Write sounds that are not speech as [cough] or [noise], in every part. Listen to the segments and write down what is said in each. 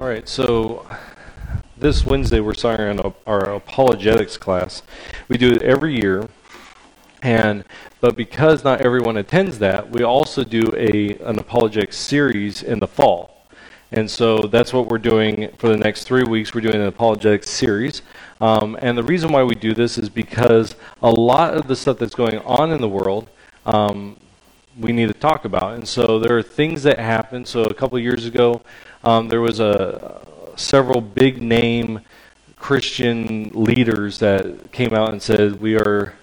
All right, so this Wednesday we're starting our, apologetics class. We do it every year, and but because not everyone attends that, we also do a an apologetics series in the fall. And so that's what we're doing for the next three weeks. We're doing an apologetics series. Um, and the reason why we do this is because a lot of the stuff that's going on in the world, um, we need to talk about. And so there are things that happen. So a couple years ago, um, there was a several big name Christian leaders that came out and said we are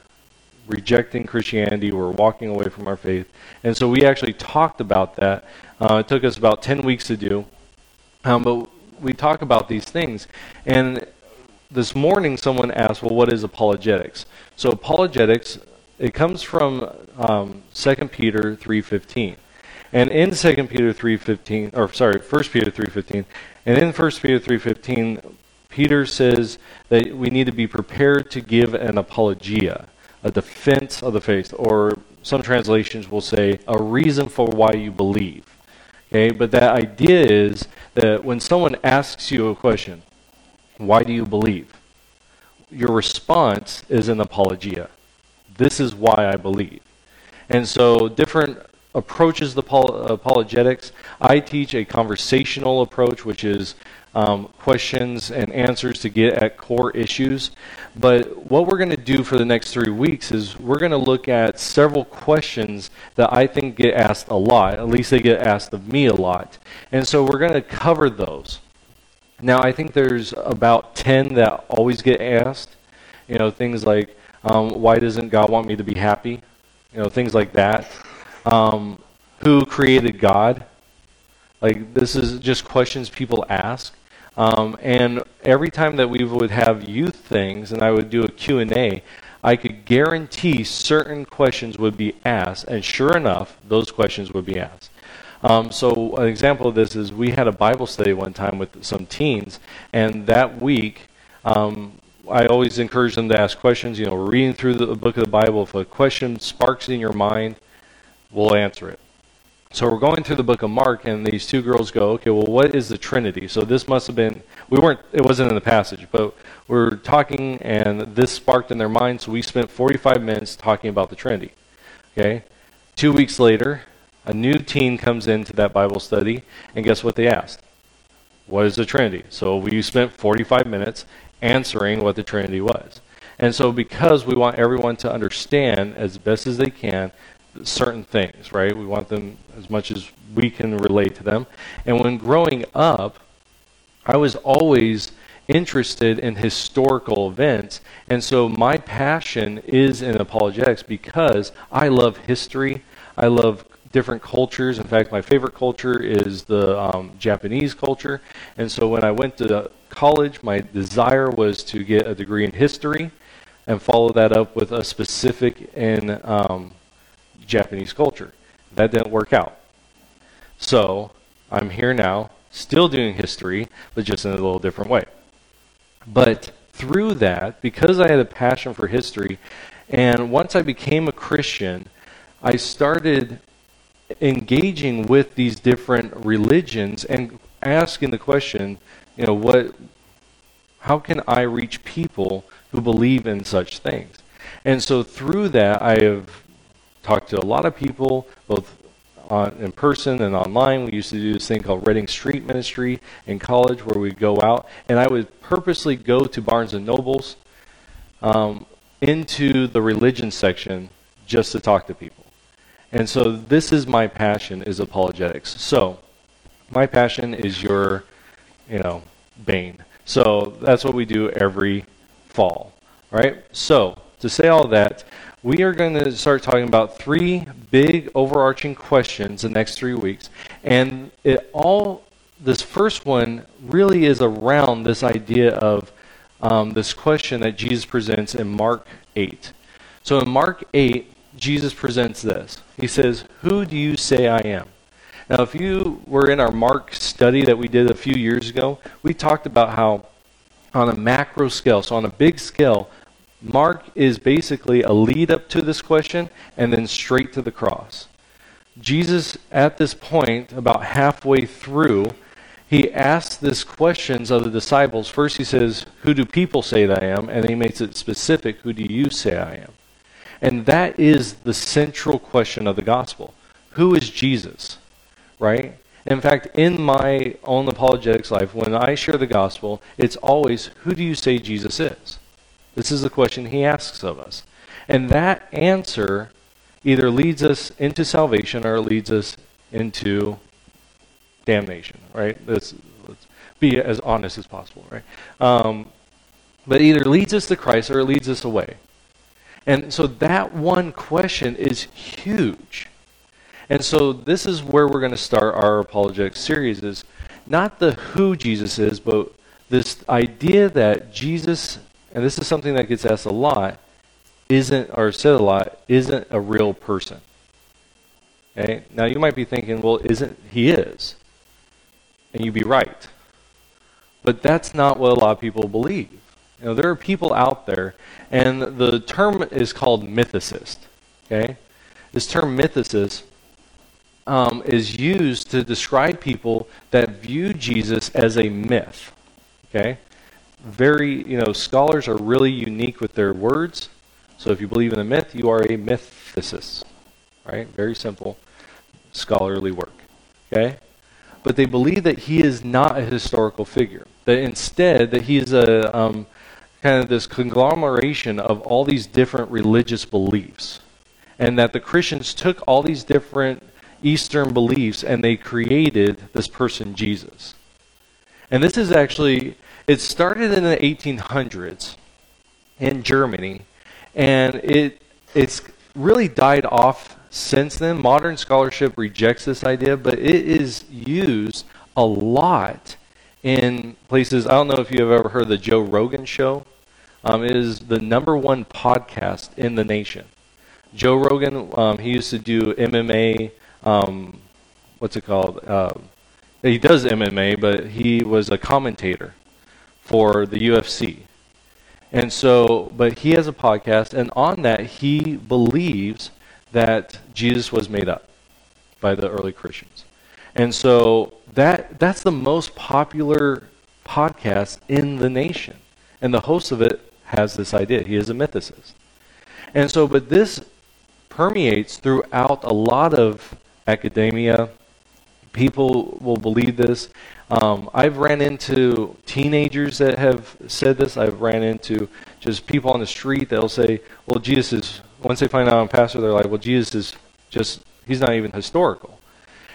rejecting Christianity, we're walking away from our faith. And so we actually talked about that. Uh, it took us about 10 weeks to do. Um, but we talk about these things. And this morning, someone asked, well, what is apologetics? So apologetics, it comes from um, 2 Peter 3.15. And in 2 Peter 3.15, or sorry, 1 Peter 3.15, and in 1 Peter 3.15, Peter says that we need to be prepared to give an apologia, a defense of the faith, or some translations will say a reason for why you believe. Okay, but that idea is that when someone asks you a question, why do you believe? Your response is an apologia. This is why I believe. And so different approaches the apologetics. I teach a conversational approach, which is um, questions and answers to get at core issues. But what we're going to do for the next three weeks is we're going to look at several questions that I think get asked a lot. At least they get asked of me a lot. And so we're going to cover those. Now, I think there's about 10 that always get asked. You know, things like, um, why doesn't God want me to be happy? You know, things like that. Um, who created God? Like, this is just questions people ask. Um, and every time that we would have youth things and I would do a Q&A, I could guarantee certain questions would be asked, and sure enough, those questions would be asked. Um, so an example of this is we had a Bible study one time with some teens, and that week, um, I always encourage them to ask questions. You know, reading through the book of the Bible, if a question sparks in your mind, we'll answer it. So we're going through the book of Mark, and these two girls go, okay, well, what is the Trinity? So this must have been, we weren't, it wasn't in the passage, but we're talking, and this sparked in their mind, so we spent 45 minutes talking about the Trinity. Okay? Two weeks later, a new teen comes into that Bible study, and guess what they asked? What is the Trinity? So we spent 45 minutes answering what the Trinity was. And so, because we want everyone to understand as best as they can certain things, right? We want them as much as we can relate to them. And when growing up, I was always interested in historical events. And so my passion is in apologetics because I love history. I love different cultures. In fact, my favorite culture is the um, Japanese culture. And so when I went to college, my desire was to get a degree in history and follow that up with a specific in um, Japanese culture. That didn't work out. So I'm here now, still doing history, but just in a little different way. But through that, because I had a passion for history, and once I became a Christian, I started engaging with these different religions and asking the question, you know, what how can I reach people who believe in such things? And so through that I have talked to a lot of people, both on, in person and online. We used to do this thing called Reading Street Ministry in college where we'd go out, and I would purposely go to Barnes and Nobles um, into the religion section just to talk to people. And so this is my passion is apologetics. So my passion is your, you know, bane. So that's what we do every fall. Right? So to say all that, we are going to start talking about three big overarching questions the next three weeks. And it all, this first one really is around this idea of um, this question that Jesus presents in Mark 8. So in Mark 8, Jesus presents this. He says, Who do you say I am? Now, if you were in our Mark study that we did a few years ago, we talked about how on a macro scale, so on a big scale, Mark is basically a lead up to this question and then straight to the cross. Jesus, at this point, about halfway through, he asks this questions of the disciples. First, he says, Who do people say that I am? And he makes it specific, Who do you say I am? And that is the central question of the gospel. Who is Jesus? Right? In fact, in my own apologetics life, when I share the gospel, it's always, Who do you say Jesus is? This is the question he asks of us. And that answer either leads us into salvation or leads us into damnation, right? Let's, let's be as honest as possible, right? Um, but either leads us to Christ or it leads us away. And so that one question is huge. And so this is where we're going to start our apologetic series is not the who Jesus is, but this idea that Jesus, and this is something that gets asked a lot, isn't, or said a lot, isn't a real person. Okay? Now you might be thinking, well, isn't he is? and you'd be right. But that's not what a lot of people believe. You know, there are people out there, and the term is called mythicist. Okay, this term mythicist um, is used to describe people that view Jesus as a myth. Okay, very you know scholars are really unique with their words. So if you believe in a myth, you are a mythicist. Right? Very simple scholarly work. Okay but they believe that he is not a historical figure. That instead, that he is a um, kind of this conglomeration of all these different religious beliefs, and that the Christians took all these different Eastern beliefs and they created this person Jesus. And this is actually it started in the 1800s in Germany, and it it's really died off since then. Modern scholarship rejects this idea, but it is used a lot in places. I don't know if you have ever heard of the Joe Rogan show. Um, it is the number one podcast in the nation. Joe Rogan, um, he used to do MMA. Um, what's it called? Uh, he does MMA, but he was a commentator for the UFC. And so, but he has a podcast, and on that, he believes that Jesus was made up by the early Christians. And so that that's the most popular podcast in the nation. And the host of it has this idea. He is a mythicist. And so but this permeates throughout a lot of academia. People will believe this. Um, I've ran into teenagers that have said this. I've ran into just people on the street that'll say, "Well, Jesus is once they find out I'm pastor, they're like, well, Jesus is just, he's not even historical.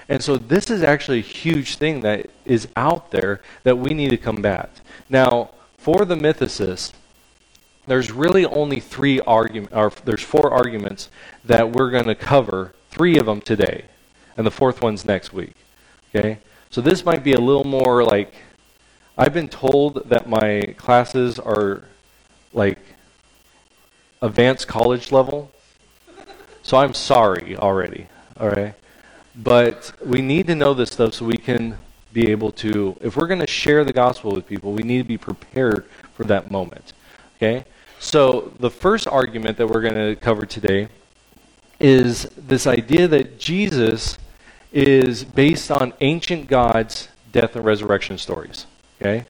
And so this is actually a huge thing that is out there that we need to combat. Now, for the mythicists, there's really only three arguments, or there's four arguments that we're going to cover, three of them today, and the fourth one's next week. Okay? So this might be a little more like, I've been told that my classes are like advanced college level. So I'm sorry already, all right? But we need to know this stuff so we can be able to, if we're going to share the gospel with people, we need to be prepared for that moment, okay? So the first argument that we're going to cover today is this idea that Jesus is based on ancient gods' death and resurrection stories, okay?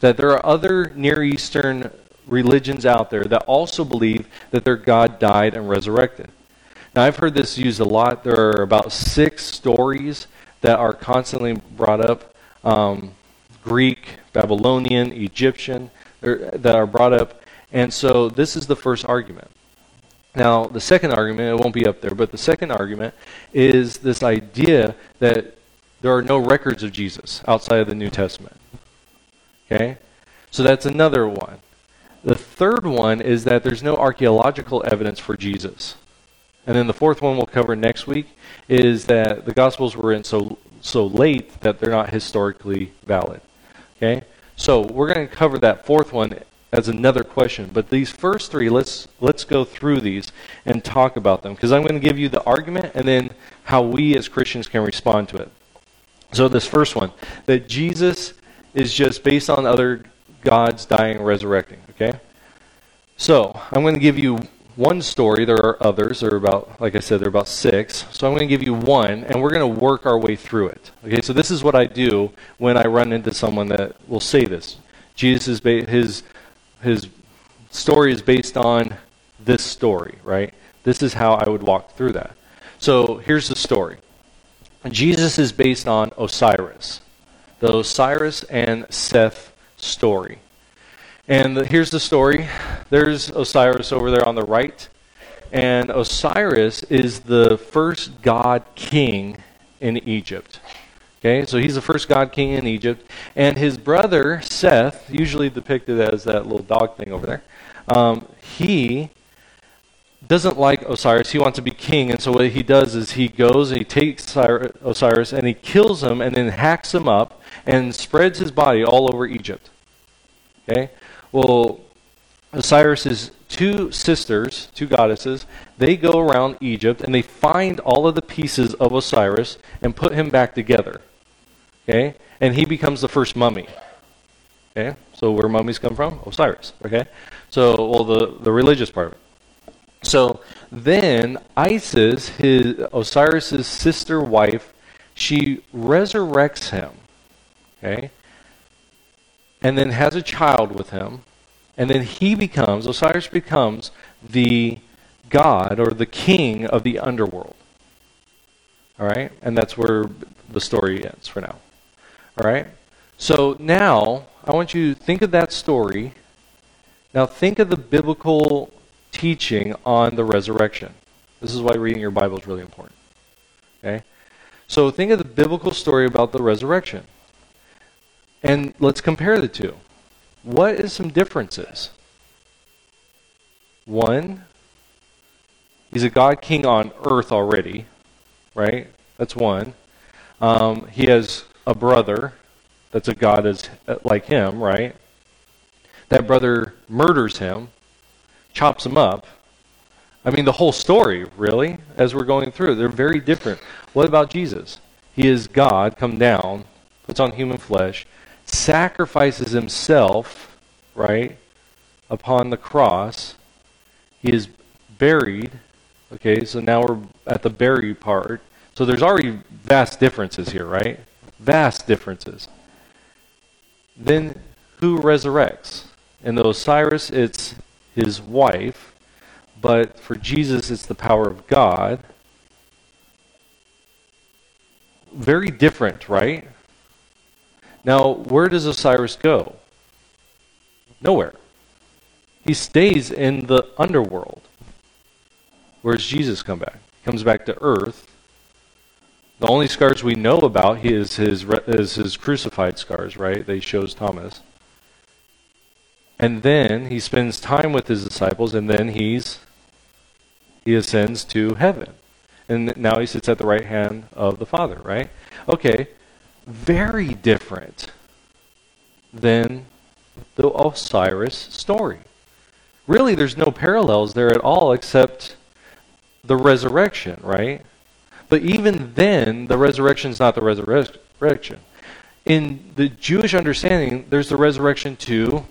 That there are other Near Eastern religions out there that also believe that their God died and resurrected. Now, I've heard this used a lot. There are about six stories that are constantly brought up um, Greek, Babylonian, Egyptian, that are brought up. And so this is the first argument. Now, the second argument, it won't be up there, but the second argument is this idea that there are no records of Jesus outside of the New Testament. Okay? So that's another one. The third one is that there's no archaeological evidence for Jesus. And then the fourth one we'll cover next week is that the Gospels were in so, so late that they're not historically valid. Okay? So we're going to cover that fourth one as another question. But these first three, let's, let's go through these and talk about them. Because I'm going to give you the argument and then how we as Christians can respond to it. So this first one, that Jesus is just based on other gods dying and resurrecting. Okay? So, I'm going to give you one story. There are others. There are about, like I said, there are about six. So I'm going to give you one, and we're going to work our way through it. Okay, so this is what I do when I run into someone that will say this. Jesus is ba- his his story is based on this story, right? This is how I would walk through that. So here's the story. Jesus is based on Osiris, the Osiris and Seth story. And the, here's the story. There's Osiris over there on the right. And Osiris is the first god king in Egypt. Okay, so he's the first god king in Egypt. And his brother, Seth, usually depicted as that little dog thing over there, um, he doesn't like Osiris. He wants to be king. And so what he does is he goes and he takes Osiris and he kills him and then hacks him up and spreads his body all over Egypt. Okay? Well, Osiris's two sisters, two goddesses, they go around Egypt and they find all of the pieces of Osiris and put him back together. Okay? And he becomes the first mummy. Okay? So where mummies come from? Osiris. Okay? So, well, the, the religious part of it. So then Isis, his Osiris's sister wife, she resurrects him. Okay? And then has a child with him. And then he becomes, Osiris becomes the god or the king of the underworld. All right? And that's where the story ends for now. All right? So now, I want you to think of that story. Now, think of the biblical teaching on the resurrection. This is why reading your Bible is really important. Okay? So, think of the biblical story about the resurrection. And let's compare the two. What is some differences? One, he's a God king on earth already, right? That's one. Um, he has a brother that's a God as, like him, right? That brother murders him, chops him up. I mean, the whole story, really, as we're going through, they're very different. What about Jesus? He is God, come down, puts on human flesh, sacrifices himself, right, upon the cross. He is buried. Okay, so now we're at the bury part. So there's already vast differences here, right? Vast differences. Then who resurrects? In the Osiris, it's his wife, but for Jesus, it's the power of God. Very different, right? Now, where does Osiris go? Nowhere. He stays in the underworld. Where does Jesus come back? He comes back to earth. The only scars we know about is his, is his crucified scars, right? They shows Thomas. And then he spends time with his disciples, and then he's he ascends to heaven. And now he sits at the right hand of the Father, right? Okay, very different than the Osiris story. Really, there's no parallels there at all except the resurrection, right? But even then, the resurrection is not the resurrection. In the Jewish understanding, there's the resurrection to,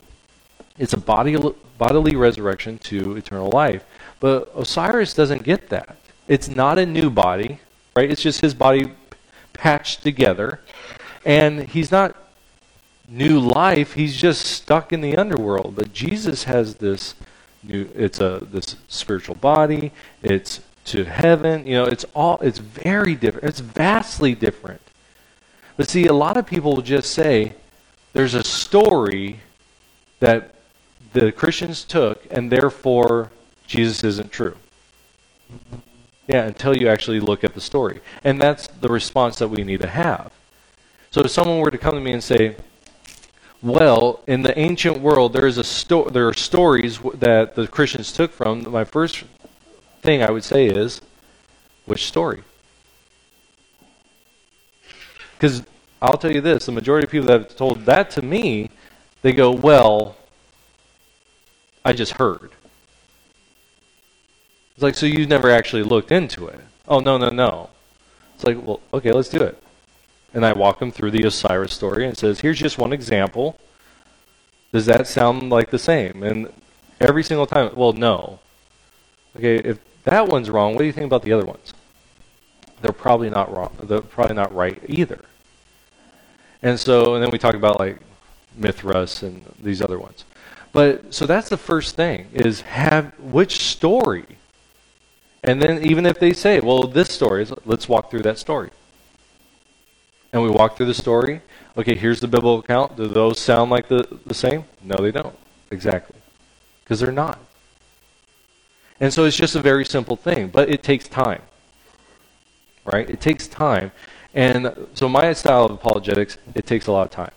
it's a body, bodily resurrection to eternal life. But Osiris doesn't get that. It's not a new body, right? It's just his body patched together. And he's not new life, he's just stuck in the underworld. But Jesus has this new it's a this spiritual body, it's to heaven, you know, it's all it's very different. It's vastly different. But see, a lot of people will just say there's a story that the Christians took and therefore Jesus isn't true. Yeah, until you actually look at the story. And that's the response that we need to have. So if someone were to come to me and say, well, in the ancient world, there is a sto- there are stories that the Christians took from. My first thing I would say is, which story? Because I'll tell you this: the majority of people that have told that to me, they go, "Well, I just heard." It's like, so you never actually looked into it? Oh no, no, no. It's like, well, okay, let's do it and I walk them through the Osiris story and says, here's just one example. Does that sound like the same? And every single time, well, no. Okay, if that one's wrong, what do you think about the other ones? They're probably not wrong. They're probably not right either. And so, and then we talk about like Mithras and these other ones. But so that's the first thing is have which story. And then even if they say, well, this story let's walk through that story. And we walk through the story. Okay, here's the biblical account. Do those sound like the, the same? No, they don't. Exactly. Because they're not. And so it's just a very simple thing, but it takes time. Right? It takes time. And so my style of apologetics, it takes a lot of time.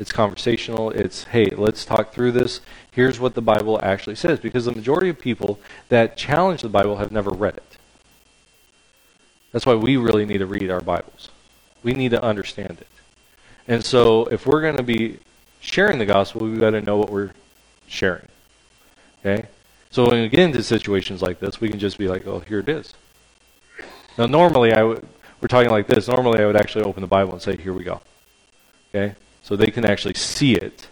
It's conversational. It's, hey, let's talk through this. Here's what the Bible actually says. Because the majority of people that challenge the Bible have never read it. That's why we really need to read our Bibles. We need to understand it. And so if we're going to be sharing the gospel, we've got to know what we're sharing. Okay? So when we get into situations like this, we can just be like, oh, here it is. Now, normally, I would, we're talking like this. Normally, I would actually open the Bible and say, here we go. Okay? So they can actually see it.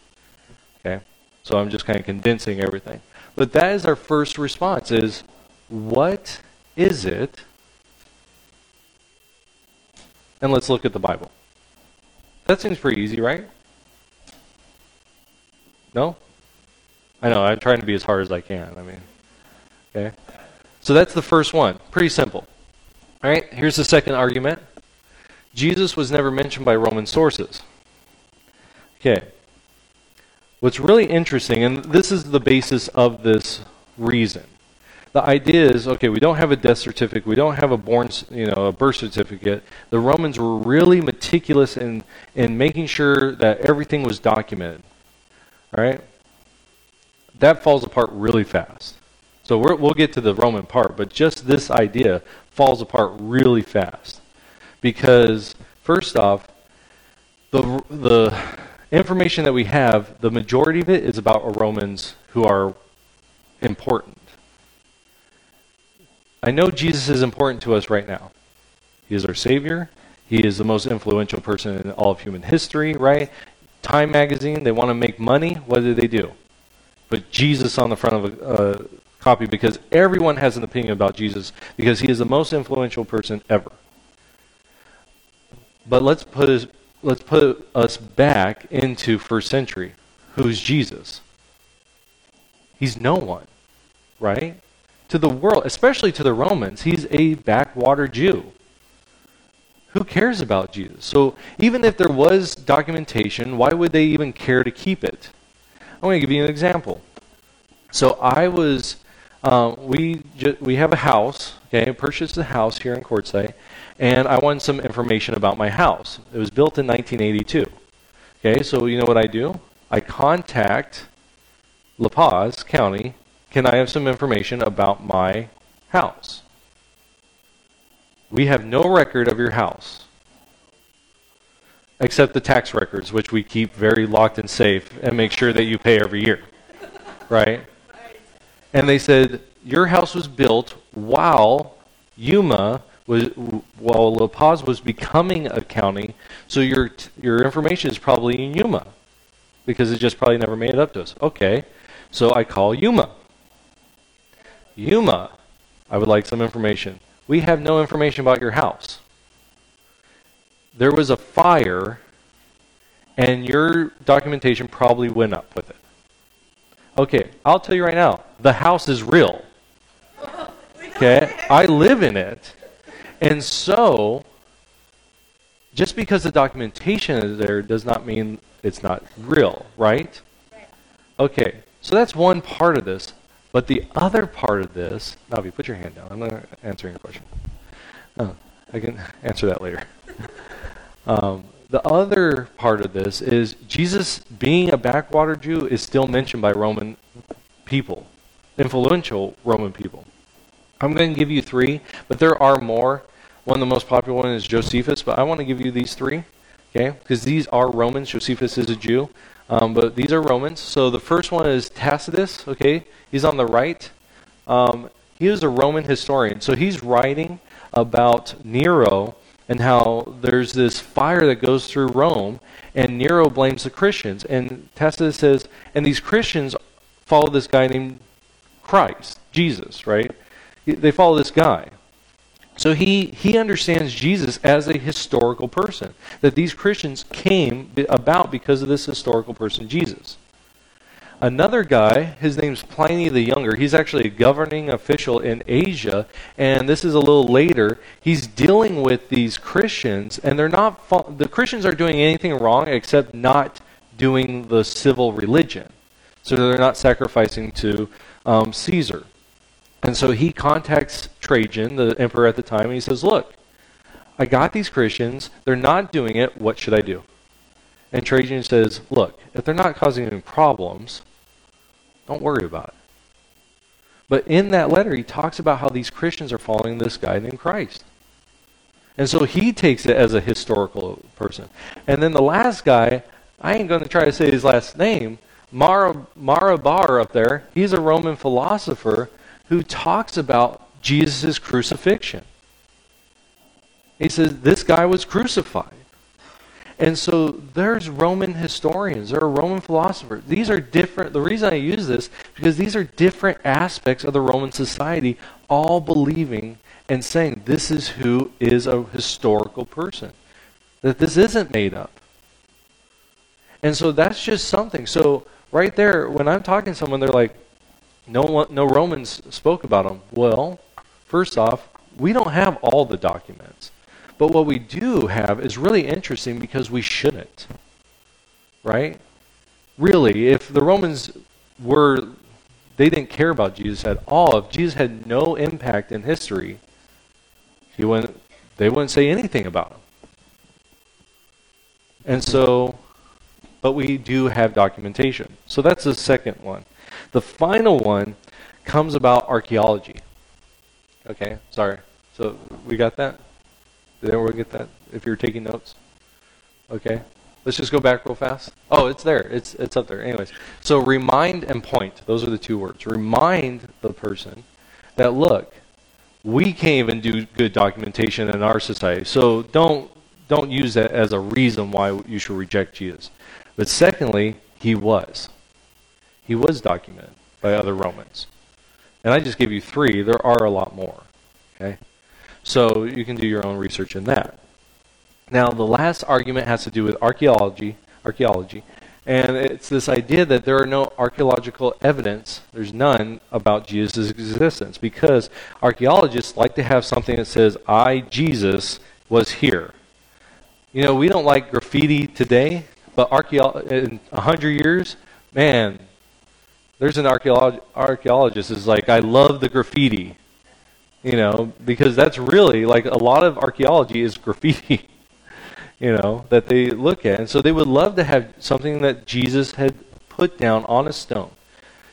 Okay? So I'm just kind of condensing everything. But that is our first response is what is it? And let's look at the Bible. That seems pretty easy, right? No? I know, I'm trying to be as hard as I can. I mean, okay? So that's the first one. Pretty simple. All right, here's the second argument Jesus was never mentioned by Roman sources. Okay. What's really interesting, and this is the basis of this reason. The idea is, okay, we don't have a death certificate, we don't have a born, you know, a birth certificate. The Romans were really meticulous in in making sure that everything was documented. All right. That falls apart really fast. So we will get to the Roman part, but just this idea falls apart really fast because first off, the the information that we have, the majority of it is about Romans who are important. I know Jesus is important to us right now. He is our Savior. He is the most influential person in all of human history, right? Time magazine, they want to make money. What do they do? Put Jesus on the front of a, a copy because everyone has an opinion about Jesus because he is the most influential person ever. But let's put his, let's put us back into first century. Who's Jesus? He's no one, right? To the world, especially to the Romans, he's a backwater Jew. Who cares about Jesus? So even if there was documentation, why would they even care to keep it? I'm going to give you an example. So I was, uh, we ju- we have a house. Okay, I purchased a house here in Quartzsite, and I wanted some information about my house. It was built in 1982. Okay, so you know what I do? I contact La Paz County. Can I have some information about my house? We have no record of your house except the tax records, which we keep very locked and safe and make sure that you pay every year. Right? And they said, Your house was built while Yuma was while La Paz was becoming a county, so your your information is probably in Yuma because it just probably never made it up to us. Okay, so I call Yuma. Yuma, I would like some information. We have no information about your house. There was a fire, and your documentation probably went up with it. Okay, I'll tell you right now, the house is real. [laughs] Okay, I live in it. And so, just because the documentation is there does not mean it's not real, right? Okay, so that's one part of this. But the other part of this, Navi, put your hand down. I'm not answering your question. Oh, I can answer that later. [laughs] um, the other part of this is Jesus being a backwater Jew is still mentioned by Roman people, influential Roman people. I'm going to give you three, but there are more. One of the most popular one is Josephus, but I want to give you these three, okay? Because these are Romans. Josephus is a Jew, um, but these are Romans. So the first one is Tacitus, okay? He's on the right. Um, he is a Roman historian. So he's writing about Nero and how there's this fire that goes through Rome, and Nero blames the Christians. And Tacitus says, and these Christians follow this guy named Christ, Jesus, right? They follow this guy. So he, he understands Jesus as a historical person, that these Christians came about because of this historical person, Jesus. Another guy, his name's Pliny the Younger, he's actually a governing official in Asia, and this is a little later. He's dealing with these Christians, and they're not, the Christians are doing anything wrong except not doing the civil religion. So they're not sacrificing to um, Caesar. And so he contacts Trajan, the emperor at the time, and he says, Look, I got these Christians. They're not doing it. What should I do? And Trajan says, Look, if they're not causing any problems, don't worry about it. But in that letter, he talks about how these Christians are following this guy named Christ. And so he takes it as a historical person. And then the last guy, I ain't going to try to say his last name, Mara, Marabar up there, he's a Roman philosopher who talks about Jesus' crucifixion. He says, This guy was crucified. And so there's Roman historians, there are Roman philosophers. These are different. The reason I use this because these are different aspects of the Roman society, all believing and saying this is who is a historical person, that this isn't made up. And so that's just something. So right there, when I'm talking to someone, they're like, no, no Romans spoke about them. Well, first off, we don't have all the documents. But what we do have is really interesting because we shouldn't. Right? Really, if the Romans were, they didn't care about Jesus at all, if Jesus had no impact in history, he wouldn't, they wouldn't say anything about him. And so, but we do have documentation. So that's the second one. The final one comes about archaeology. Okay, sorry. So we got that? Did everyone get that? If you're taking notes? Okay. Let's just go back real fast. Oh, it's there. It's it's up there. Anyways. So remind and point. Those are the two words. Remind the person that look, we can't even do good documentation in our society. So don't don't use that as a reason why you should reject Jesus. But secondly, he was. He was documented by other Romans. And I just gave you three. There are a lot more. Okay? So you can do your own research in that. Now, the last argument has to do with archaeology, archaeology, and it's this idea that there are no archaeological evidence, there's none about Jesus' existence, because archaeologists like to have something that says, I, Jesus, was here. You know, we don't like graffiti today, but archaeo- in 100 years, man, there's an archaeologist is like, I love the graffiti, you know, because that's really like a lot of archaeology is [laughs] graffiti, you know, that they look at. And so they would love to have something that Jesus had put down on a stone.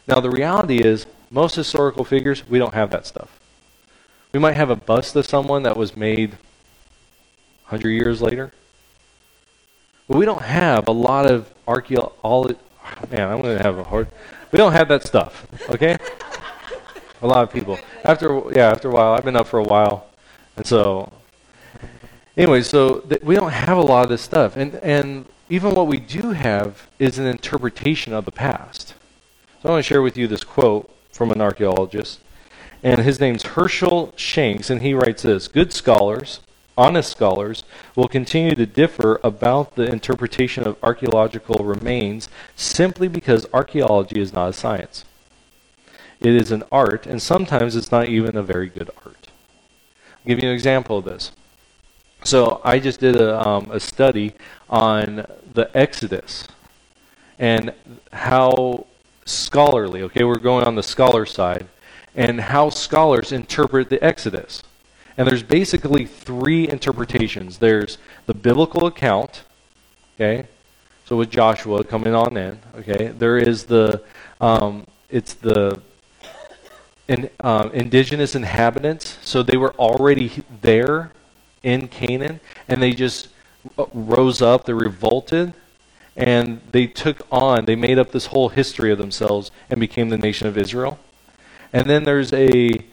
Now, the reality is, most historical figures, we don't have that stuff. We might have a bust of someone that was made 100 years later. But we don't have a lot of archaeology. Man, I'm to have a hard. We don't have that stuff, okay? a lot of people. After yeah, after a while, I've been up for a while, and so anyway, so th- we don't have a lot of this stuff, and and even what we do have is an interpretation of the past. So I want to share with you this quote from an archaeologist, and his name's Herschel Shanks, and he writes this: "Good scholars." Honest scholars will continue to differ about the interpretation of archaeological remains simply because archaeology is not a science. It is an art, and sometimes it's not even a very good art. I'll give you an example of this. So I just did a, um, a study on the Exodus and how scholarly, okay, we're going on the scholar side, and how scholars interpret the Exodus. And there's basically three interpretations. There's the biblical account, okay? So with Joshua coming on in, okay? There is the, um, it's the in, uh, indigenous inhabitants. So they were already there in Canaan, and they just uh, rose up, they revolted, and they took on, they made up this whole history of themselves and became the nation of Israel. And then there's a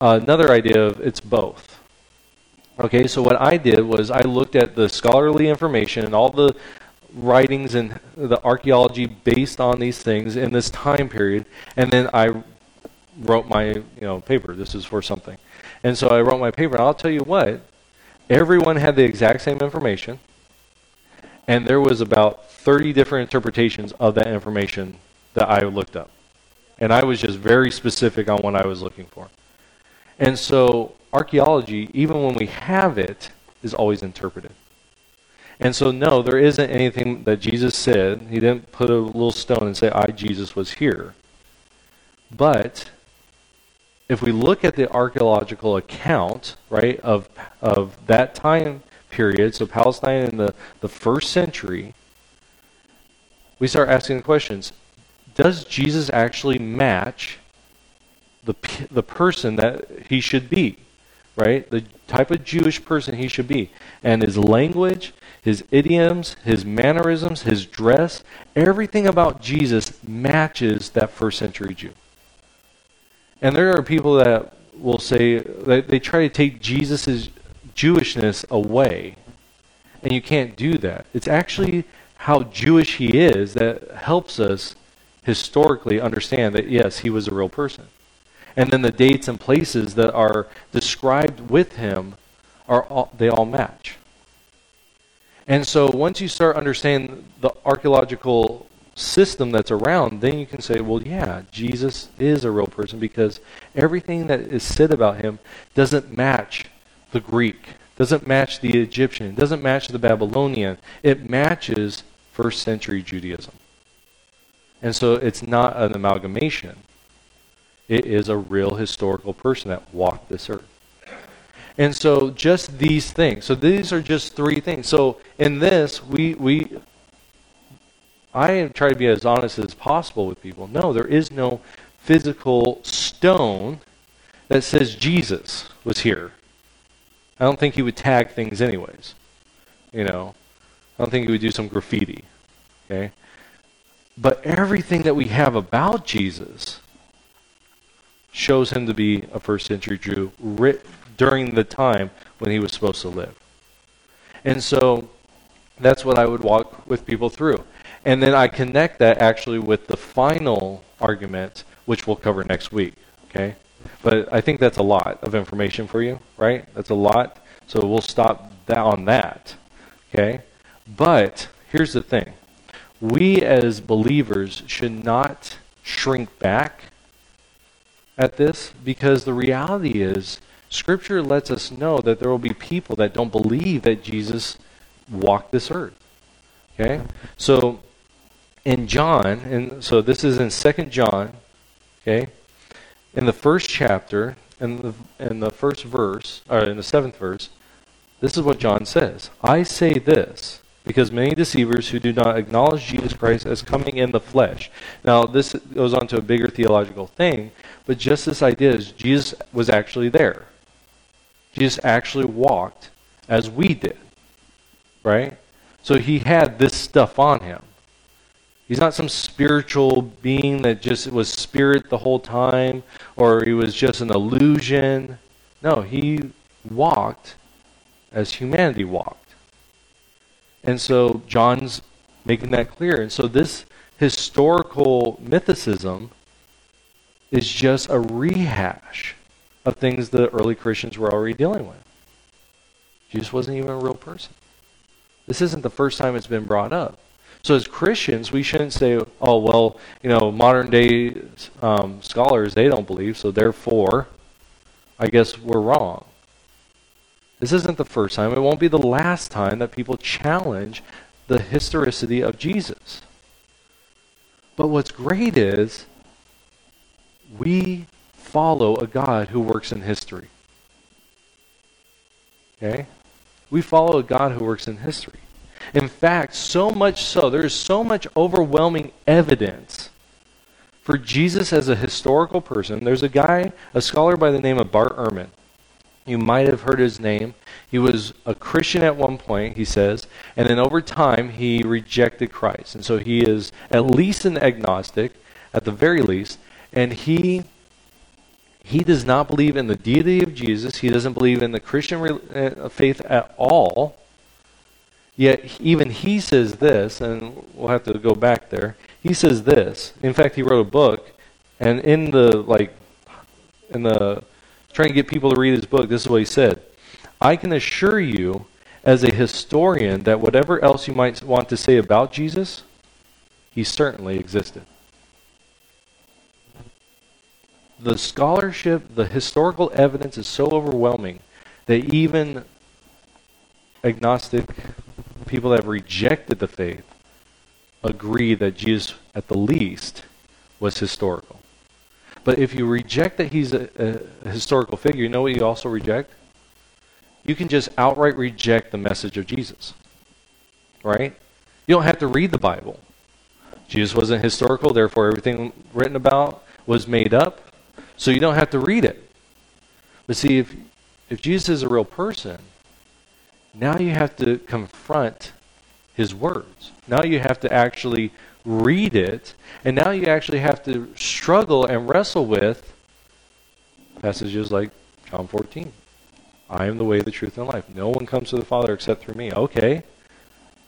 another idea of it's both. Okay, so what I did was I looked at the scholarly information and all the writings and the archaeology based on these things in this time period, and then I wrote my you know paper. This is for something, and so I wrote my paper. And I'll tell you what, everyone had the exact same information, and there was about 30 different interpretations of that information that I looked up, and I was just very specific on what I was looking for. And so archaeology, even when we have it, is always interpreted. And so, no, there isn't anything that Jesus said. He didn't put a little stone and say, I, Jesus, was here. But if we look at the archaeological account, right, of, of that time period, so Palestine in the, the first century, we start asking the questions Does Jesus actually match the, the person that he should be? Right? The type of Jewish person he should be. And his language, his idioms, his mannerisms, his dress, everything about Jesus matches that first century Jew. And there are people that will say that they try to take Jesus' Jewishness away. And you can't do that. It's actually how Jewish he is that helps us historically understand that, yes, he was a real person. And then the dates and places that are described with him are all, they all match. And so once you start understanding the archaeological system that's around, then you can say, well, yeah, Jesus is a real person because everything that is said about him doesn't match the Greek, doesn't match the Egyptian, doesn't match the Babylonian. It matches first century Judaism. And so it's not an amalgamation. It is a real historical person that walked this earth. And so just these things. So these are just three things. So in this, we we I try to be as honest as possible with people. No, there is no physical stone that says Jesus was here. I don't think he would tag things anyways. You know, I don't think he would do some graffiti. Okay? But everything that we have about Jesus shows him to be a first century Jew writ during the time when he was supposed to live. And so that's what I would walk with people through. And then I connect that actually with the final argument, which we'll cover next week. Okay? But I think that's a lot of information for you, right? That's a lot. So we'll stop that on that. Okay? But here's the thing we as believers should not shrink back at this because the reality is Scripture lets us know that there will be people that don't believe that Jesus walked this earth. Okay? So in John, and so this is in Second John, okay? In the first chapter, in the in the first verse, or in the seventh verse, this is what John says. I say this because many deceivers who do not acknowledge Jesus Christ as coming in the flesh. Now, this goes on to a bigger theological thing, but just this idea is Jesus was actually there. Jesus actually walked as we did, right? So he had this stuff on him. He's not some spiritual being that just was spirit the whole time or he was just an illusion. No, he walked as humanity walked. And so John's making that clear. And so this historical mythicism is just a rehash of things the early Christians were already dealing with. Jesus wasn't even a real person. This isn't the first time it's been brought up. So as Christians, we shouldn't say, "Oh well, you know, modern day um, scholars they don't believe, so therefore, I guess we're wrong." This isn't the first time. It won't be the last time that people challenge the historicity of Jesus. But what's great is we follow a God who works in history. Okay? We follow a God who works in history. In fact, so much so, there is so much overwhelming evidence for Jesus as a historical person. There's a guy, a scholar by the name of Bart Ehrman. You might have heard his name. He was a Christian at one point, he says, and then over time he rejected Christ. And so he is at least an agnostic, at the very least, and he he does not believe in the deity of Jesus. He doesn't believe in the Christian uh, faith at all. Yet even he says this, and we'll have to go back there. He says this. In fact, he wrote a book, and in the like in the trying to get people to read his book, this is what he said. I can assure you, as a historian, that whatever else you might want to say about Jesus, he certainly existed. The scholarship, the historical evidence is so overwhelming that even agnostic people that have rejected the faith agree that Jesus, at the least, was historical. But if you reject that he's a, a, historical figure, you know what you also reject? You can just outright reject the message of Jesus. Right? You don't have to read the Bible. Jesus wasn't historical, therefore, everything written about was made up. So you don't have to read it. But see, if, if Jesus is a real person, now you have to confront his words. Now you have to actually read it, and now you actually have to struggle and wrestle with passages like John 14. I am the way, the truth, and life. No one comes to the Father except through me. Okay.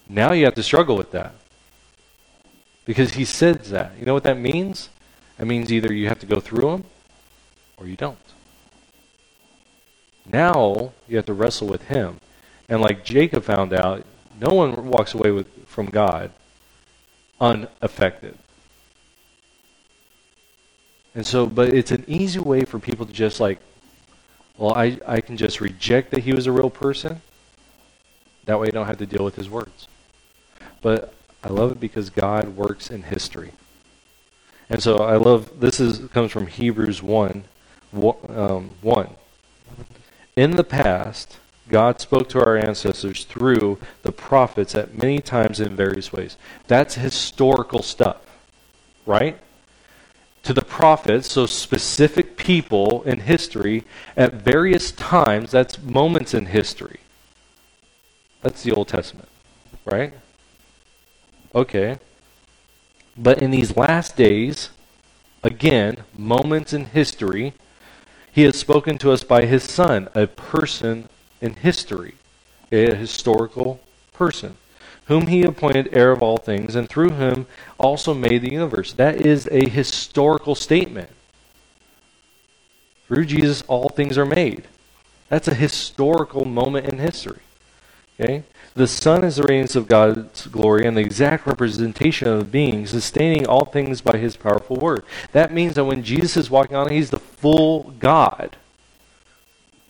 Now you have to struggle with that. Because he says that. You know what that means? That means either you have to go through them or you don't. Now you have to wrestle with him. And like Jacob found out, no one walks away with, from God unaffected. And so, but it's an easy way for people to just like, well, I, I can just reject that he was a real person. That way I don't have to deal with his words. But I love it because God works in history. And so I love, this is comes from Hebrews 1, um, 1. In the past, God spoke to our ancestors through the prophets at many times in various ways. That's historical stuff, right? To the prophets, so specific people in history at various times, that's moments in history. That's the Old Testament, right? Okay. But in these last days, again, moments in history, he has spoken to us by his Son, a person in history, a historical person, whom he appointed heir of all things, and through whom also made the universe. That is a historical statement. Through Jesus, all things are made. That's a historical moment in history. Okay? The Son is the radiance of God's glory and the exact representation of being, sustaining all things by his powerful word. That means that when Jesus is walking on, he's the full God.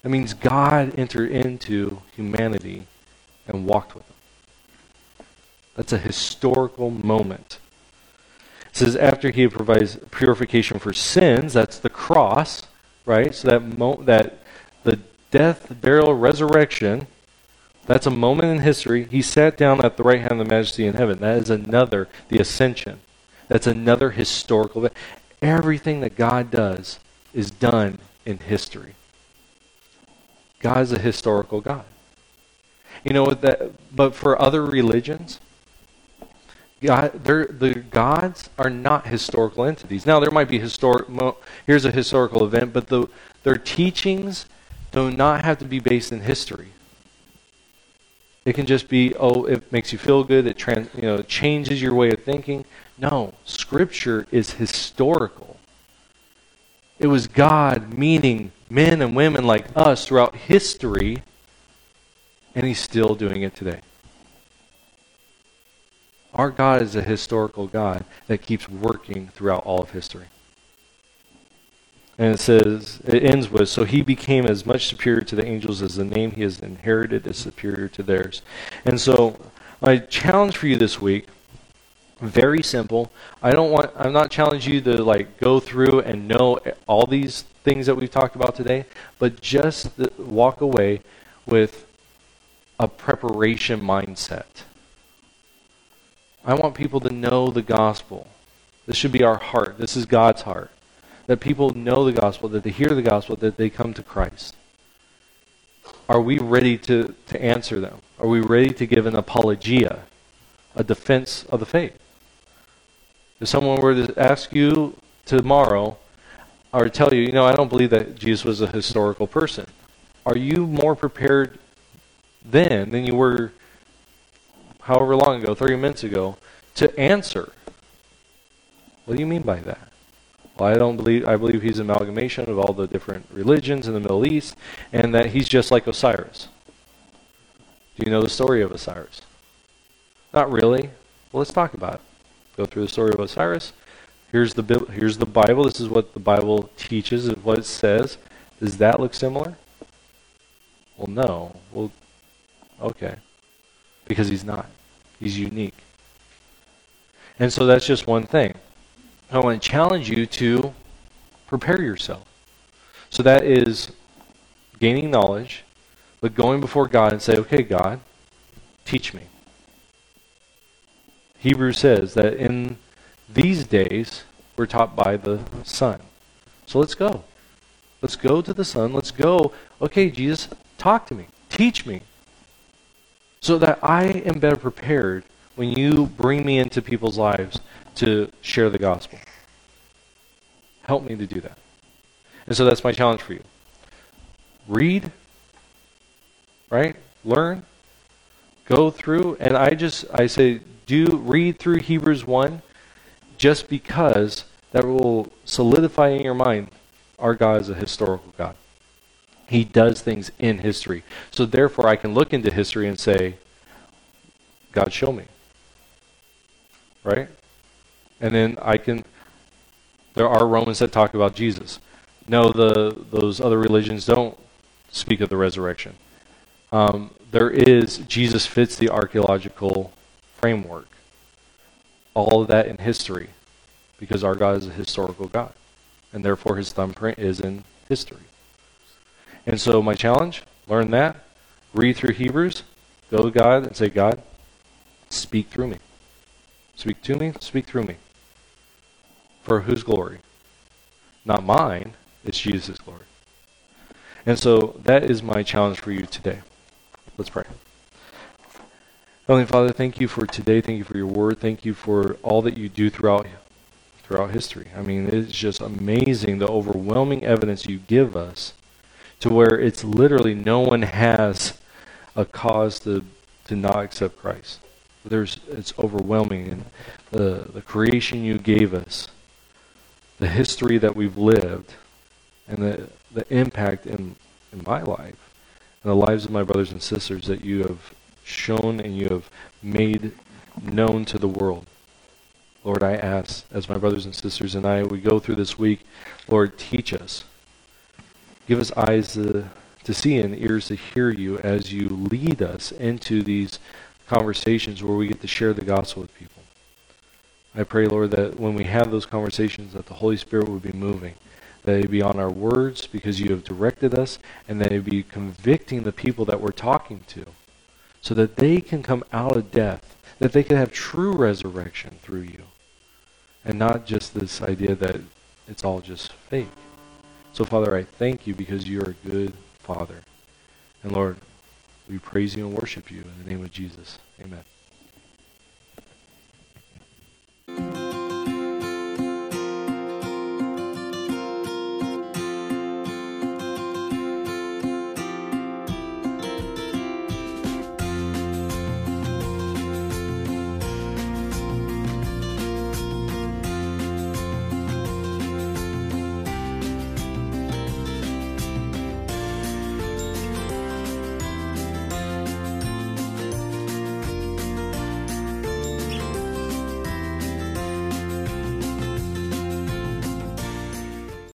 That means God entered into humanity and walked with them. That's a historical moment. It says after he provides purification for sins, that's the cross, right? So that mo- that the death, burial, resurrection, that's a moment in history. He sat down at the right hand of the majesty in heaven. That is another, the ascension. That's another historical. Everything that God does is done in history. God is a historical God. You know that, but for other religions, God, the gods are not historical entities. Now there might be historic. Here's a historical event, but the, their teachings do not have to be based in history. It can just be, oh, it makes you feel good. It trans, you know, changes your way of thinking. No, Scripture is historical. It was God meaning men and women like us throughout history, and He's still doing it today. Our God is a historical God that keeps working throughout all of history. And it says, it ends with, so he became as much superior to the angels as the name he has inherited is superior to theirs. And so, my challenge for you this week, very simple. I don't want, I'm not challenging you to like go through and know all these things that we've talked about today, but just walk away with a preparation mindset. I want people to know the gospel. This should be our heart. This is God's heart that people know the gospel, that they hear the gospel, that they come to Christ? Are we ready to, to answer them? Are we ready to give an apologia, a defense of the faith? If someone were to ask you tomorrow, or tell you, you know, I don't believe that Jesus was a historical person, are you more prepared then than you were however long ago, 30 minutes ago, to answer? What do you mean by that? Well, I don't believe. I believe he's an amalgamation of all the different religions in the Middle East, and that he's just like Osiris. Do you know the story of Osiris? Not really. Well, let's talk about it. Go through the story of Osiris. Here's the here's the Bible. This is what the Bible teaches and what it says. Does that look similar? Well, no. Well, okay. Because he's not. He's unique. And so that's just one thing. I want to challenge you to prepare yourself. So that is gaining knowledge, but going before God and say, okay, God, teach me. Hebrews says that in these days we're taught by the Son. So let's go. Let's go to the Son. Let's go. Okay, Jesus, talk to me. Teach me. So that I am better prepared when you bring me into people's lives to share the gospel. Help me to do that. And so that's my challenge for you. Read, right? Learn, go through, and I just I say do read through Hebrews 1 just because that will solidify in your mind our God is a historical God. He does things in history. So therefore, I can look into history and say, God, show me. Right? And then I can. There are Romans that talk about Jesus. No, the those other religions don't speak of the resurrection. Um, there is Jesus fits the archaeological framework. All of that in history, because our God is a historical God, and therefore His thumbprint is in history. And so, my challenge: learn that, read through Hebrews, go to God and say, God, speak through me, speak to me, speak through me. For whose glory? Not mine. It's Jesus' glory. And so that is my challenge for you today. Let's pray. Heavenly Father, thank you for today. Thank you for your word. Thank you for all that you do throughout throughout history. I mean, it's just amazing the overwhelming evidence you give us to where it's literally no one has a cause to to not accept Christ. There's it's overwhelming and the the creation you gave us, the history that we've lived, and the the impact in in my life and the lives of my brothers and sisters that you have shown and you have made known to the world. Lord, I ask, as my brothers and sisters and I, we go through this week, Lord, teach us. Give us eyes to, to see and ears to hear you as you lead us into these conversations where we get to share the gospel with people. I pray, Lord, that when we have those conversations, that the Holy Spirit would be moving, that it be on our words because you have directed us, and that it be convicting the people that we're talking to so that they can come out of death, that they can have true resurrection through you, and not just this idea that it's all just fake. So, Father, I thank you because you're a good Father. And Lord, we praise you and worship you in the name of Jesus. Amen.